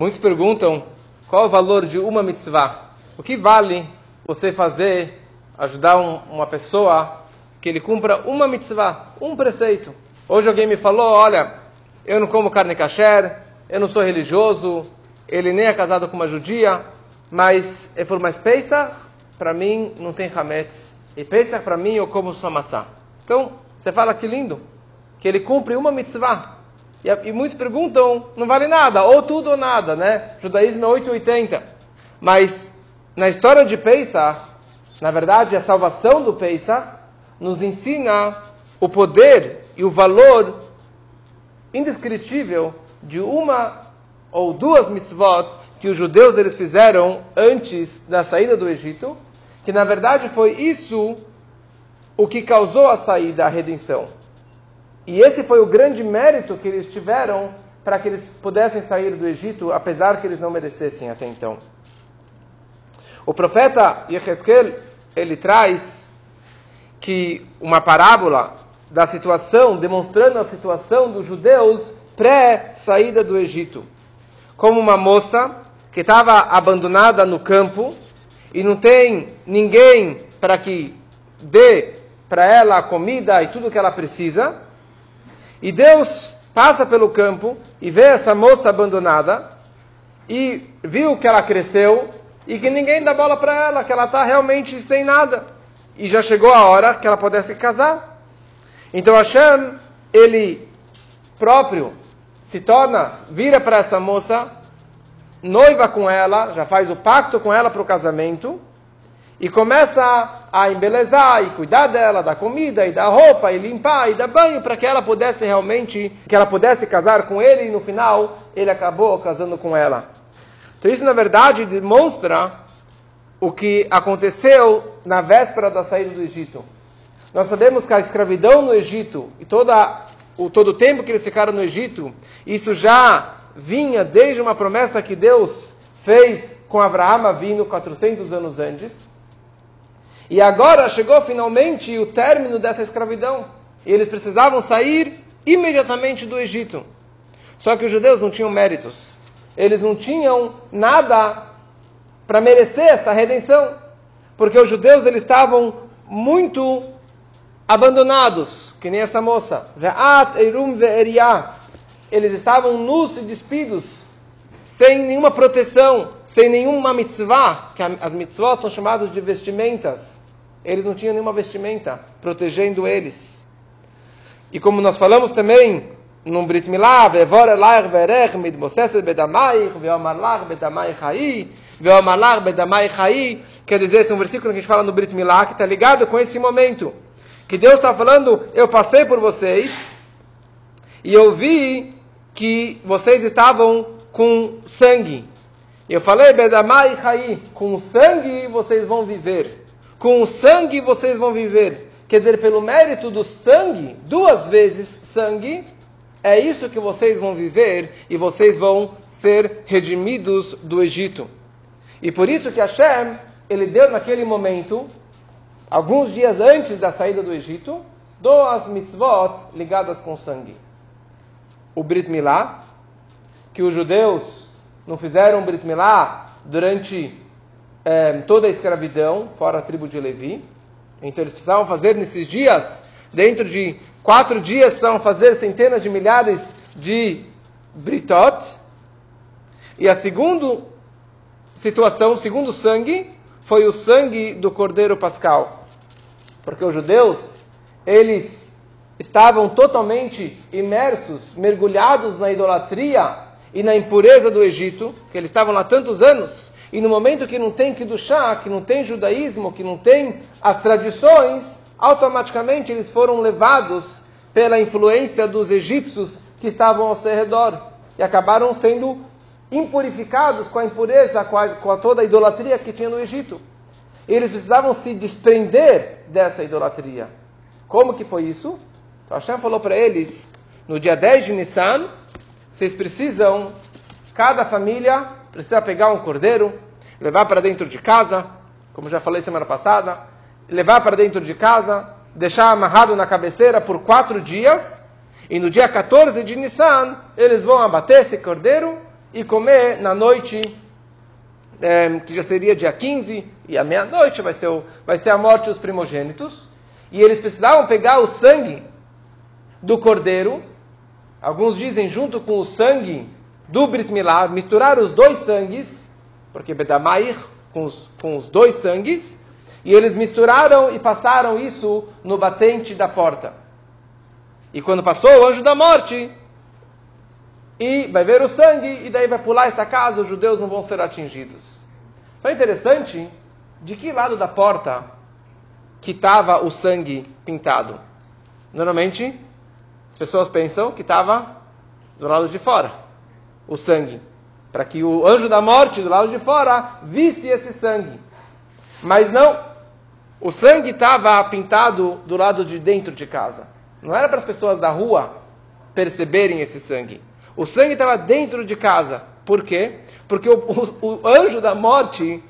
Muitos perguntam qual o valor de uma mitzvah. O que vale você fazer, ajudar um, uma pessoa que ele cumpra uma mitzvah, um preceito. Hoje alguém me falou, olha, eu não como carne kasher, eu não sou religioso, ele nem é casado com uma judia, mas ele falou, mas Pesach, para mim, não tem hametz. E Pesach, para mim, eu como só matzah. Então, você fala que lindo, que ele cumpre uma mitzvah. E, e, muitos perguntam, não vale nada, ou tudo ou nada, né? Judaísmo é 880. Mas, na história de Pesach, na verdade, a salvação do Pesach nos ensina o poder e o valor indescritível de uma ou duas mitzvot que os judeus eles fizeram antes da saída do Egito, que na verdade foi isso o que causou a saída, a redenção. E esse foi o grande mérito que eles tiveram para que eles pudessem sair do Egito, apesar que eles não merecessem até então. O profeta Yehezkel, ele traz que uma parábola da situação, demonstrando a situação dos judeus pré-saída do Egito. Como uma moça que estava abandonada no campo e não tem ninguém para que dê para ela a comida e tudo que ela precisa. E Deus passa pelo campo e vê essa moça abandonada e viu que ela cresceu e que ninguém dá bola para ela, que ela está realmente sem nada. E já chegou a hora que ela pudesse casar. Então Hashem, ele próprio se torna, vira para essa moça, noiva com ela, já faz o pacto com ela para o casamento, e começa a embelezar e cuidar dela, da comida e da roupa, e limpar e dar banho para que ela pudesse realmente, que ela pudesse casar com ele, e no final ele acabou casando com ela. Então isso na verdade demonstra o que aconteceu na véspera da saída do Egito. Nós sabemos que a escravidão no Egito e toda, o, todo o tempo que eles ficaram no Egito, isso já vinha desde uma promessa que Deus fez com Abraão vindo 400 anos antes. E agora chegou finalmente o término dessa escravidão. E eles precisavam sair imediatamente do Egito. Só que os judeus não tinham méritos. Eles não tinham nada para merecer essa redenção. Porque os judeus eles estavam muito abandonados, que nem essa moça. Eles estavam nus e despidos, sem nenhuma proteção, sem nenhuma mitzvah, que as mitzvot são chamadas de vestimentas. Eles não tinham nenhuma vestimenta protegendo eles. E como nós falamos também num Brit Milá, Vevor elach verech mid moseset bedamaich, veomar lach bedamai chai, veomar lach bedamai chai, quer dizer, esse é um versículo que a gente fala no Brit Milá, que está ligado com esse momento que Deus está falando, eu passei por vocês e eu vi que vocês estavam com sangue. Eu falei, Bedamai Hai, com sangue vocês vão viver. Com sangue vocês vão viver. Quer dizer, pelo mérito do sangue, duas vezes sangue, é isso que vocês vão viver e vocês vão ser redimidos do Egito. E por isso que Hashem, ele deu naquele momento alguns dias antes da saída do Egito, duas mitzvot ligadas com sangue. O Brit Milá, que os judeus não fizeram Brit Milá durante é, toda a escravidão, fora a tribo de Levi. Então eles precisavam fazer nesses dias, dentro de quatro dias, precisavam fazer centenas de milhares de Britot. E a segunda situação, o segundo sangue, foi o sangue do Cordeiro Pascal porque os judeus, eles estavam totalmente imersos, mergulhados na idolatria e na impureza do Egito, que eles estavam lá tantos anos, e no momento que não tem chá, que não tem judaísmo, que não tem as tradições, automaticamente eles foram levados pela influência dos egípcios que estavam ao seu redor e acabaram sendo impurificados com a impureza, com, a, com a toda a idolatria que tinha no Egito. Eles precisavam se desprender dessa idolatria. Como que foi isso? Então Hashem falou para eles, no dia 10 de Nissan, vocês precisam, cada família precisa pegar um cordeiro, levar para dentro de casa, como já falei semana passada, levar para dentro de casa, deixar amarrado na cabeceira por quatro dias, e no dia 14 de Nissan, eles vão abater esse cordeiro e comer na noite, é, que já seria dia 15, e à meia-noite vai, ser vai ser a morte dos primogênitos. E eles precisavam pegar o sangue do cordeiro, alguns dizem junto com o sangue do Brit Milá, misturar os dois sangues, porque Bedamair com os, com os dois sangues, e eles misturaram e passaram isso no batente da porta. E quando passou o anjo da morte, e vai ver o sangue, e daí vai pular essa casa, os judeus não vão ser atingidos. Só é interessante de que lado da porta que estava o sangue pintado. Normalmente, as pessoas pensam que estava do lado de fora, o sangue. Para que o anjo da morte, do lado de fora, visse esse sangue. Mas não, o sangue estava pintado do lado de dentro de casa. Não era para as pessoas da rua perceberem esse sangue. O sangue estava dentro de casa. Por quê? Porque o, o, o anjo da morte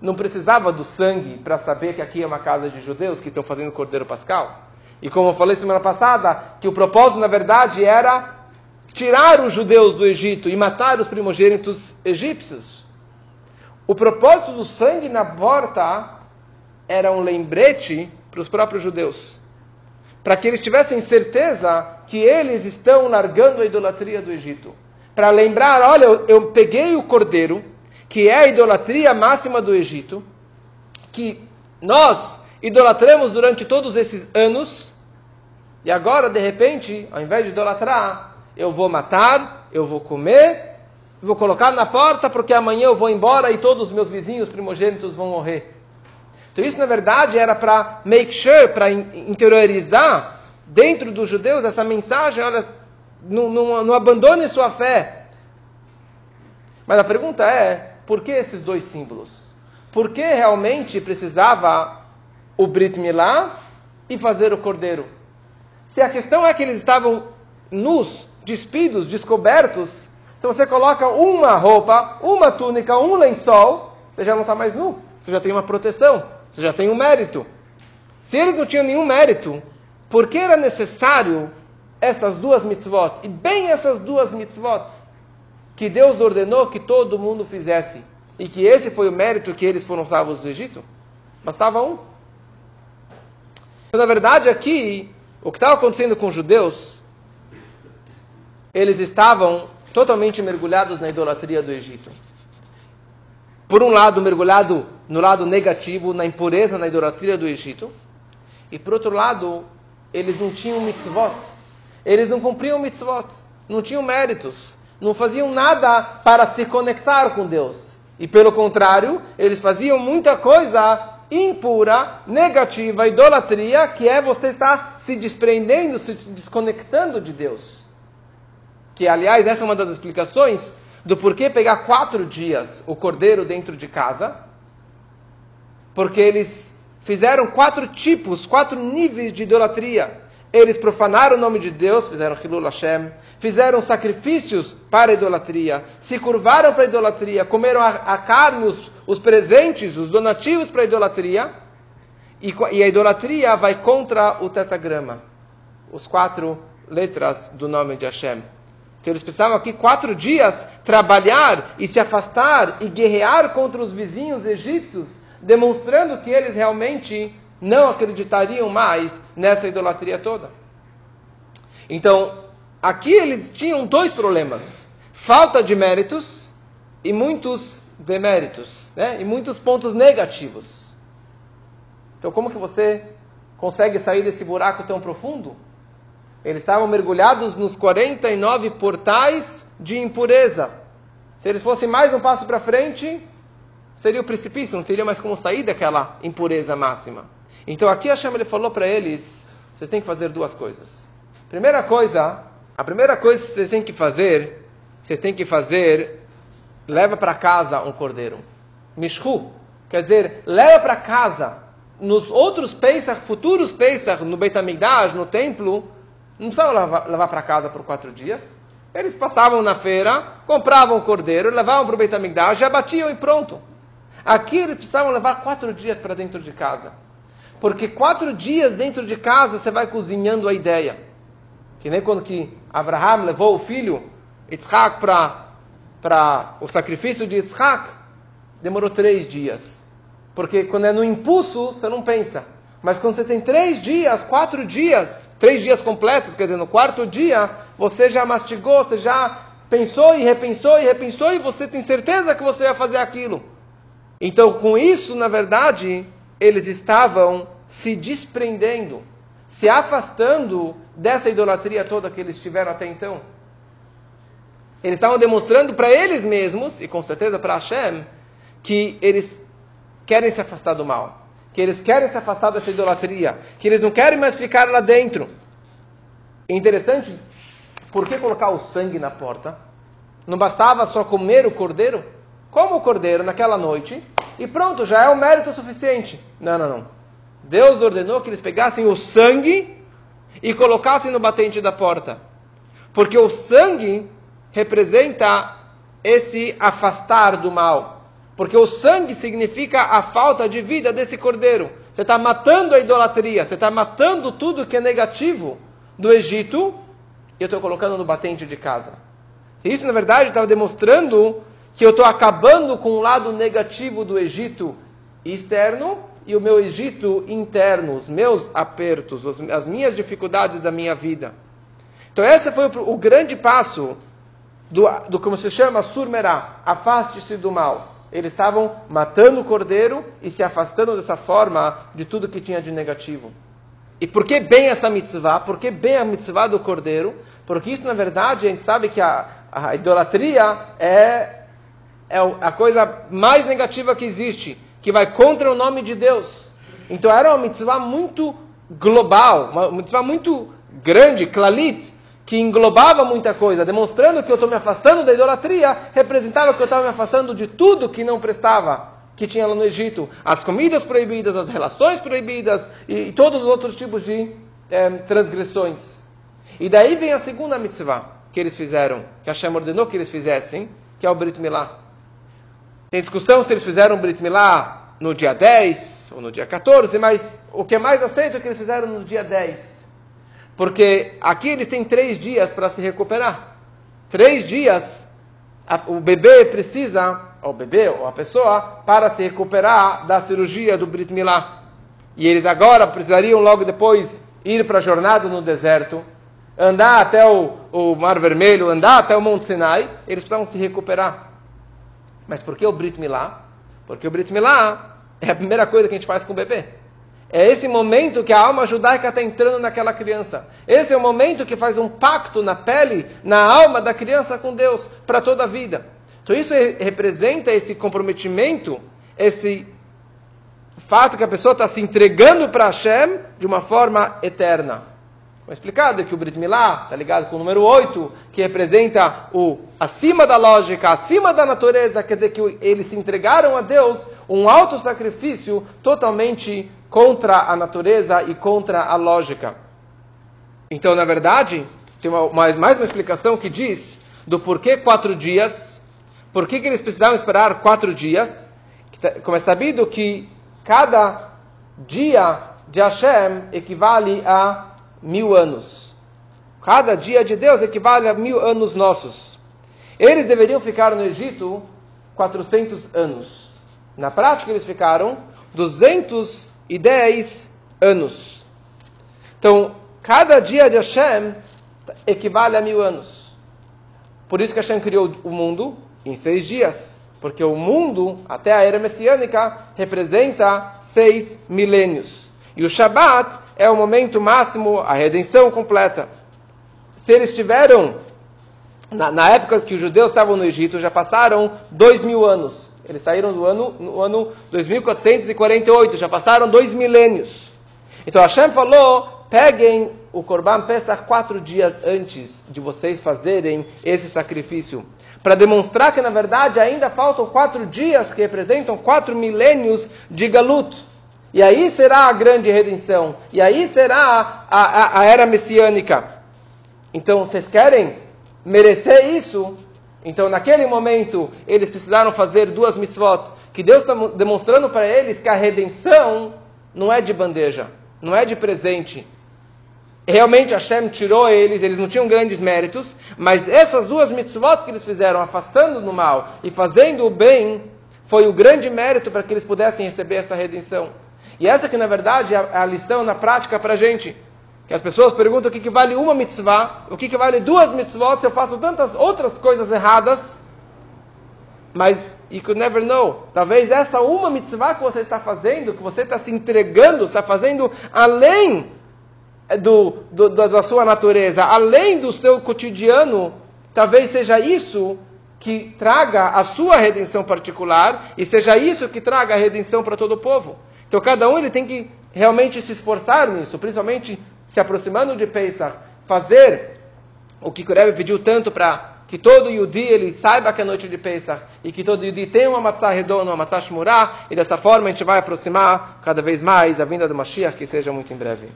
não precisava do sangue para saber que aqui é uma casa de judeus que estão fazendo cordeiro pascal. E como eu falei semana passada, que o propósito, na verdade, era tirar os judeus do Egito e matar os primogênitos egípcios. O propósito do sangue na porta era um lembrete para os próprios judeus para que eles tivessem certeza que eles estão largando a idolatria do Egito. Para lembrar, olha, eu, eu peguei o cordeiro, que é a idolatria máxima do Egito, que nós idolatramos durante todos esses anos, e agora, de repente, ao invés de idolatrar, eu vou matar, eu vou comer, vou colocar na porta, porque amanhã eu vou embora e todos os meus vizinhos primogênitos vão morrer. Então isso, na verdade, era para make sure, para interiorizar dentro dos judeus essa mensagem, olha, não, não, não abandone sua fé. Mas a pergunta é, por que esses dois símbolos? Por que realmente precisava o Brit Milá e fazer o cordeiro? Se a questão é que eles estavam nus, despidos, descobertos, se você coloca uma roupa, uma túnica, um lençol, você já não está mais nu, você já tem uma proteção. Você já tem um mérito. Se eles não tinham nenhum mérito, por que era necessário essas duas mitzvot? E bem essas duas mitzvot que Deus ordenou que todo mundo fizesse. E que esse foi o mérito que eles foram salvos do Egito? Bastava um. Na verdade, aqui, o que estava acontecendo com os judeus, eles estavam totalmente mergulhados na idolatria do Egito. Por um lado, mergulhado no lado negativo, na impureza, na idolatria do Egito, e por outro lado, eles não tinham mitzvot, eles não cumpriam mitzvot, não tinham méritos, não faziam nada para se conectar com Deus. E pelo contrário, eles faziam muita coisa impura, negativa, idolatria, que é você estar se desprendendo, se desconectando de Deus. Que, aliás, essa é uma das explicações do porquê pegar quatro dias o cordeiro dentro de casa, porque eles fizeram quatro tipos, quatro níveis de idolatria. Eles profanaram o nome de Deus, fizeram Hilul Hashem, fizeram sacrifícios para a idolatria, se curvaram para a idolatria, comeram a, a carne, os, os, presentes, os donativos para a idolatria, e, e a idolatria vai contra o tetagrama, os quatro letras do nome de Hashem. Então eles precisavam aqui quatro dias trabalhar e se afastar e guerrear contra os vizinhos egípcios, demonstrando que eles realmente não acreditariam mais nessa idolatria toda. Então, aqui eles tinham dois problemas: falta de méritos e muitos deméritos, né? e muitos pontos negativos. Então, como que você consegue sair desse buraco tão profundo? Eles estavam mergulhados nos 49 portais de impureza. Se eles fossem mais um passo para frente, seria o precipício, não teria mais como sair daquela impureza máxima. Então aqui Hashem ele falou para eles: vocês têm que fazer duas coisas. Primeira coisa, a primeira coisa que vocês têm que fazer, vocês têm que fazer, leva para casa um cordeiro. Mishru, quer dizer, leva para casa. Nos outros Pesach, futuros Pesach, no Beit HaMikdash, no templo, não precisavam levar para casa por quatro dias. Eles passavam na feira, compravam o cordeiro, levavam para o Beit HaMikdash, já batiam e pronto. Aqui eles precisavam levar quatro dias para dentro de casa. Porque quatro dias dentro de casa você vai cozinhando a ideia. Que nem quando que Abraham levou o filho, Yitzhak, para o sacrifício de Yitzhak, demorou três dias. Porque quando é no impulso, você não pensa. Mas quando você tem três dias, quatro dias, três dias completos, quer dizer, no quarto dia, você já mastigou, você já pensou e repensou e repensou e você tem certeza que você ia fazer aquilo. Então, com isso, na verdade, eles estavam se desprendendo, se afastando dessa idolatria toda que eles tiveram até então. Eles estavam demonstrando para eles mesmos, e com certeza para Hashem, que eles querem se afastar do mal, que eles querem se afastar dessa idolatria, que eles não querem mais ficar lá dentro. É interessante, por que colocar o sangue na porta? Não bastava só comer o cordeiro? Como o cordeiro naquela noite, e pronto, já é um mérito suficiente. Não, não, não. Deus ordenou que eles pegassem o sangue e colocassem no batente da porta. Porque o sangue representa esse afastar do mal. Porque o sangue significa a falta de vida desse cordeiro. Você está matando a idolatria, você está matando tudo que é negativo do Egito e eu estou colocando no batente de casa. Isso, na verdade, estava demonstrando que eu estou acabando com o lado negativo do Egito externo e o meu Egito interno, os meus apertos, as minhas dificuldades da minha vida. Então, esse foi o, o grande passo do, do como se chama surmerá, afaste-se do mal. Eles estavam matando o cordeiro e se afastando dessa forma de tudo que tinha de negativo. E por que bem essa mitzvah? Por que bem a mitzvah do cordeiro? Porque isso, na verdade, a gente sabe que a, a idolatria é, é a coisa mais negativa que existe, que vai contra o nome de Deus. Então era uma mitzvah muito global, uma mitzvah muito grande, klalit, que englobava muita coisa, demonstrando que eu estou me afastando da idolatria, representava que eu estava me afastando de tudo que não prestava, que tinha lá no Egito. As comidas proibidas, as relações proibidas e, e todos os outros tipos de é, transgressões. E daí vem a segunda mitzvah que eles fizeram, que Hashem ordenou que eles fizessem, que é o Brit Milá. Tem discussão se eles fizeram o Brit Milá no dia 10 ou no dia 14, mas o que é mais aceito é que eles fizeram no dia 10. Porque aqui ele tem três dias para se recuperar. Três dias a, o bebê precisa, o bebê ou a pessoa, para se recuperar da cirurgia do Brit Milá. E eles agora precisariam logo depois ir para a jornada no deserto, andar até o, o, Mar Vermelho, andar até o Monte Sinai, eles precisavam se recuperar. Mas por que o Brit Milá? Porque o Brit Milá é a primeira coisa que a gente faz com o bebê. É esse momento que a alma judaica está entrando naquela criança. Esse é o momento que faz um pacto na pele, na alma da criança com Deus para toda a vida. Então isso representa esse comprometimento, esse fato que a pessoa está se entregando para Hashem de uma forma eterna. Foi explicado que o Brit Milá está ligado com o número 8, que representa o acima da lógica, acima da natureza, quer dizer que eles se entregaram a Deus um alto sacrifício totalmente contra a natureza e contra a lógica. Então, na verdade, tem uma, mais, mais uma explicação que diz do porquê quatro dias, por que eles precisavam esperar quatro dias, tá, como é sabido que cada dia de Hashem equivale a mil anos. Cada dia de Deus equivale a mil anos nossos. Eles deveriam ficar no Egito 400 anos. Na prática, eles ficaram 200 e dez anos. Então, cada dia de Hashem equivale a mil anos. Por isso que Hashem criou o mundo em seis dias. Porque o mundo, até a era messiânica, representa seis milênios. E o Shabat é o momento máximo, a redenção completa. Se eles tiveram, na, na época que os judeus estavam no Egito, já passaram dois mil anos. Eles saíram do ano, no ano 2448, já passaram dois milênios. Então Hashem falou: peguem o Korban Pesach quatro dias antes de vocês fazerem esse sacrifício. Para demonstrar que, na verdade, ainda faltam quatro dias que representam quatro milênios de Galut. E aí será a grande redenção. E aí será a, a, a era messiânica. Então, vocês querem merecer isso? Então, naquele momento, eles precisaram fazer duas mitzvot, que Deus está demonstrando para eles que a redenção não é de bandeja, não é de presente. realmente Hashem tirou eles, eles não tinham grandes méritos, mas essas duas mitzvot que eles fizeram, afastando do mal e fazendo o bem, foi o grande mérito para que eles pudessem receber essa redenção. E essa que, na verdade, é a lição na prática para a gente. Que as pessoas perguntam o que, que vale uma mitzvah, o que, que vale duas mitzvot se eu faço tantas outras coisas erradas. Mas, you could never know. Talvez essa uma mitzvah que você está fazendo, que você está se entregando, está fazendo além do, do, da sua natureza, além do seu cotidiano, talvez seja isso que traga a sua redenção particular e seja isso que traga a redenção para todo o povo. Então cada um ele tem que realmente se esforçar nisso, principalmente se aproximando de Pesach, fazer o que Kureb pediu tanto para que todo Yudi ele saiba que é noite de Pesach e que todo Yudi tenha uma matzah redonda, uma matzah shmurá, e dessa forma a gente vai aproximar cada vez mais a vinda do Mashiach, que seja muito em breve.